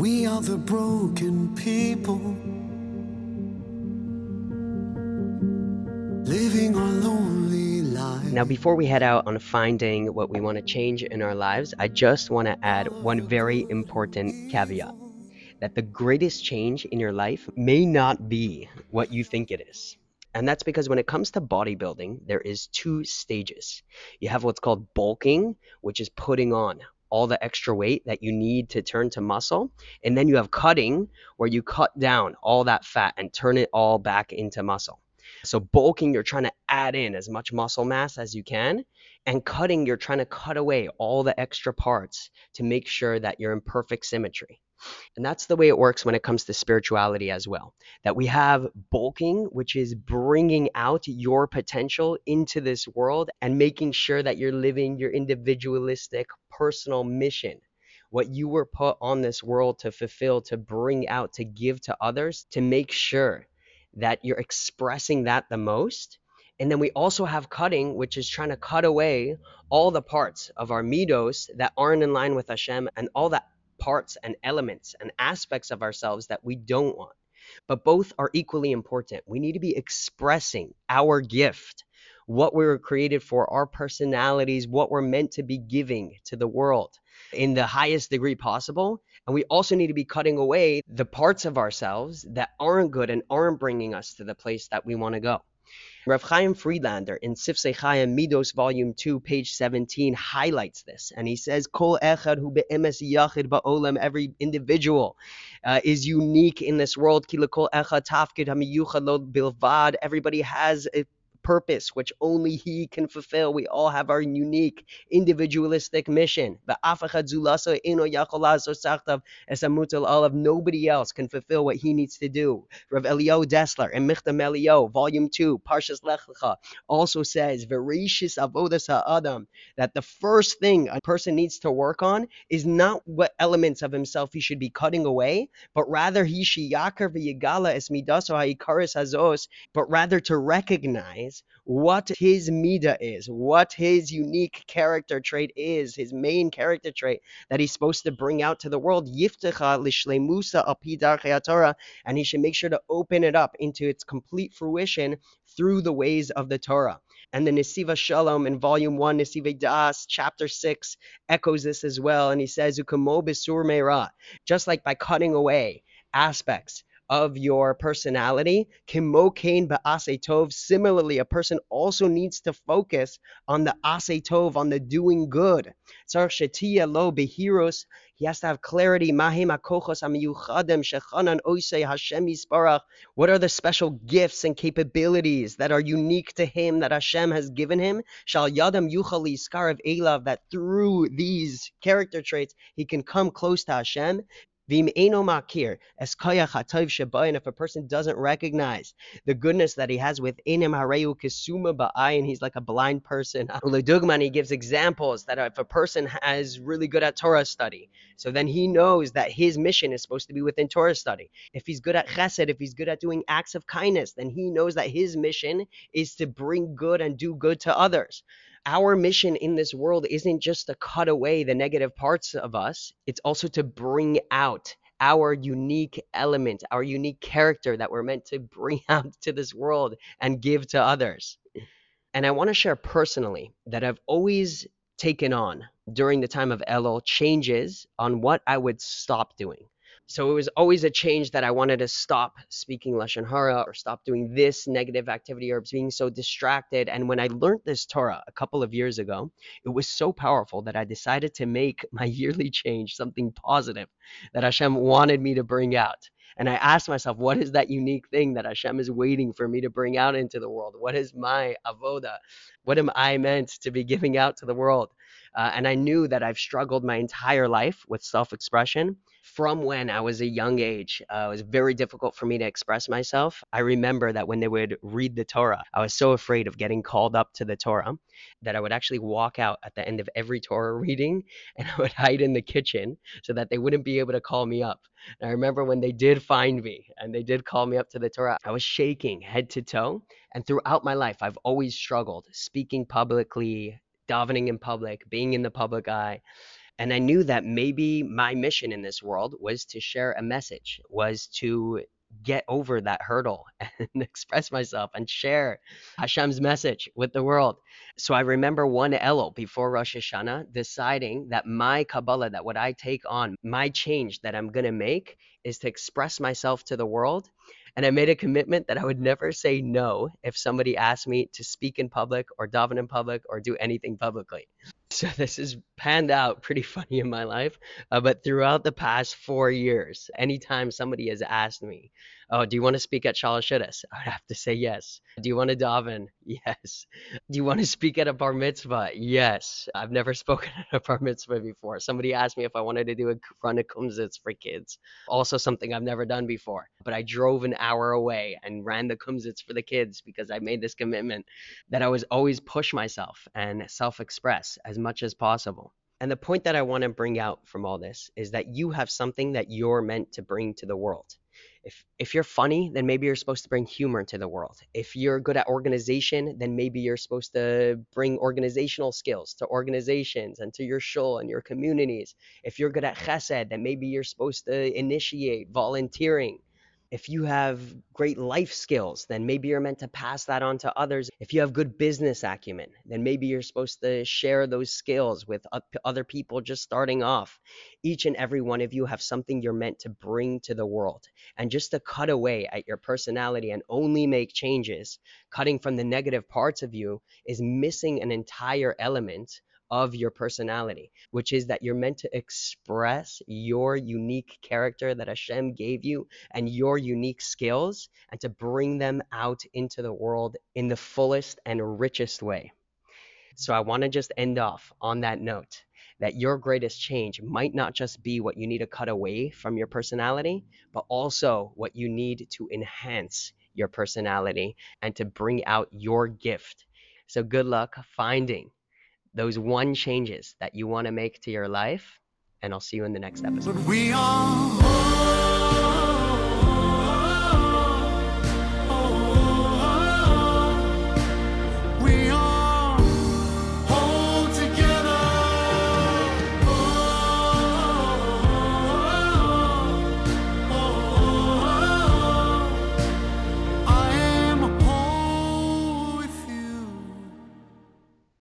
We are the broken people living our lonely lives. Now, before we head out on finding what we want to change in our lives, I just want to add one very important caveat that the greatest change in your life may not be what you think it is. And that's because when it comes to bodybuilding, there is two stages. You have what's called bulking, which is putting on all the extra weight that you need to turn to muscle. And then you have cutting, where you cut down all that fat and turn it all back into muscle. So bulking, you're trying to add in as much muscle mass as you can. And cutting, you're trying to cut away all the extra parts to make sure that you're in perfect symmetry. And that's the way it works when it comes to spirituality as well. That we have bulking, which is bringing out your potential into this world and making sure that you're living your individualistic personal mission. What you were put on this world to fulfill, to bring out, to give to others, to make sure that you're expressing that the most. And then we also have cutting, which is trying to cut away all the parts of our midos that aren't in line with Hashem and all the parts and elements and aspects of ourselves that we don't want. But both are equally important. We need to be expressing our gift, what we were created for, our personalities, what we're meant to be giving to the world in the highest degree possible. And we also need to be cutting away the parts of ourselves that aren't good and aren't bringing us to the place that we want to go. Rav Chaim Friedlander in Sifsei Chaim Midos Volume 2, page 17 highlights this. And he says, Kol echad hu be'emes yachid ba'olam, every individual uh, is unique in this world. Kila kol echad tafkid hamiyuchad lo bilvad. Everybody has a purpose which only he can fulfill. We all have our unique individualistic mission. Nobody else can fulfill what he needs to do. Rav Eliyahu Dessler in Michtav MeEliyahu, Volume 2, Parshas Lech Lecha, also says, Verishis avodas ha'adam, that the first thing a person needs to work on is not what elements of himself he should be cutting away, but rather he shiyakar v'yigala es midaso ha'ikaris hazos, but rather to recognize what his mida is, what his unique character trait is, his main character trait that he's supposed to bring out to the world. Yiftecha lishlemusa al Torah, and he should make sure to open it up into its complete fruition through the ways of the Torah. And the Nesivos Shalom in volume 1, Nesiva Das, chapter 6, echoes this as well. And he says, just like by cutting away aspects of your personality. Kimokain ba'ase tov. Similarly, a person also needs to focus on the ase tov, on the doing good. Tzarch shetia lo behiros. He has to have clarity. Mahim akochos amiyuchadem shechanan oisei Hashem yisparach. What are the special gifts and capabilities that are unique to him that Hashem has given him? Shal yadam yuchali skarav elav. That through these character traits he can come close to Hashem. And if a person doesn't recognize the goodness that he has within him, and he's like a blind person. he gives examples that if a person is really good at Torah study, so then he knows that his mission is supposed to be within Torah study. If he's good at chesed, if he's good at doing acts of kindness, then he knows that his mission is to bring good and do good to others our mission in this world isn't just to cut away the negative parts of us, it's also to bring out our unique element, our unique character that we're meant to bring out to this world and give to others. And I want to share personally that I've always taken on during the time of Elul changes on what I would stop doing. So it was always a change that I wanted to stop speaking lashon hara or stop doing this negative activity or being so distracted. And when I learned this Torah a couple of years ago, it was so powerful that I decided to make my yearly change something positive that Hashem wanted me to bring out. And I asked myself, what is that unique thing that Hashem is waiting for me to bring out into the world? What is my avoda? What am I meant to be giving out to the world? Uh, and I knew that I've struggled my entire life with self expression from when I was a young age. Uh, it was very difficult for me to express myself. I remember that when they would read the Torah, I was so afraid of getting called up to the Torah that I would actually walk out at the end of every Torah reading and I would hide in the kitchen so that they wouldn't be able to call me up. And I remember when they did find me and they did call me up to the Torah, I was shaking head to toe. And throughout my life, I've always struggled speaking publicly, davening in public, being in the public eye. And I knew that maybe my mission in this world was to share a message, was to get over that hurdle and express myself and share Hashem's message with the world. So I remember one Elul before Rosh Hashanah deciding that my Kabbalah, that what I take on, my change that I'm going to make is to express myself to the world. And I made a commitment that I would never say no if somebody asked me to speak in public or daven in public or do anything publicly. So this has panned out pretty funny in my life. Uh, but throughout the past four years, anytime somebody has asked me, "Oh, do you want to speak at Shalosh Seudos?" I would have to say yes. Do you want to daven? Yes. Do you want to speak at a bar mitzvah? Yes. I've never spoken at a bar mitzvah before. Somebody asked me if I wanted to do a run for kids. Also something I've never done before. But I drove an hour away and ran the kumzitz for the kids because I made this commitment that I was always push myself and self-express as much as possible. And the point that I want to bring out from all this is that you have something that you're meant to bring to the world. If if you're funny, then maybe you're supposed to bring humor to the world. If you're good at organization, then maybe you're supposed to bring organizational skills to organizations and to your shul and your communities. If you're good at chesed, then maybe you're supposed to initiate volunteering if you have great life skills, then maybe you're meant to pass that on to others. If you have good business acumen, then maybe you're supposed to share those skills with other people just starting off. Each and every one of you have something you're meant to bring to the world. And just to cut away at your personality and only make changes, cutting from the negative parts of you, is missing an entire element of your personality, which is that you're meant to express your unique character that Hashem gave you and your unique skills and to bring them out into the world in the fullest and richest way. So I want to just end off on that note that your greatest change might not just be what you need to cut away from your personality, but also what you need to enhance your personality and to bring out your gift. So good luck finding those one changes that you want to make to your life. And I'll see you in the next episode.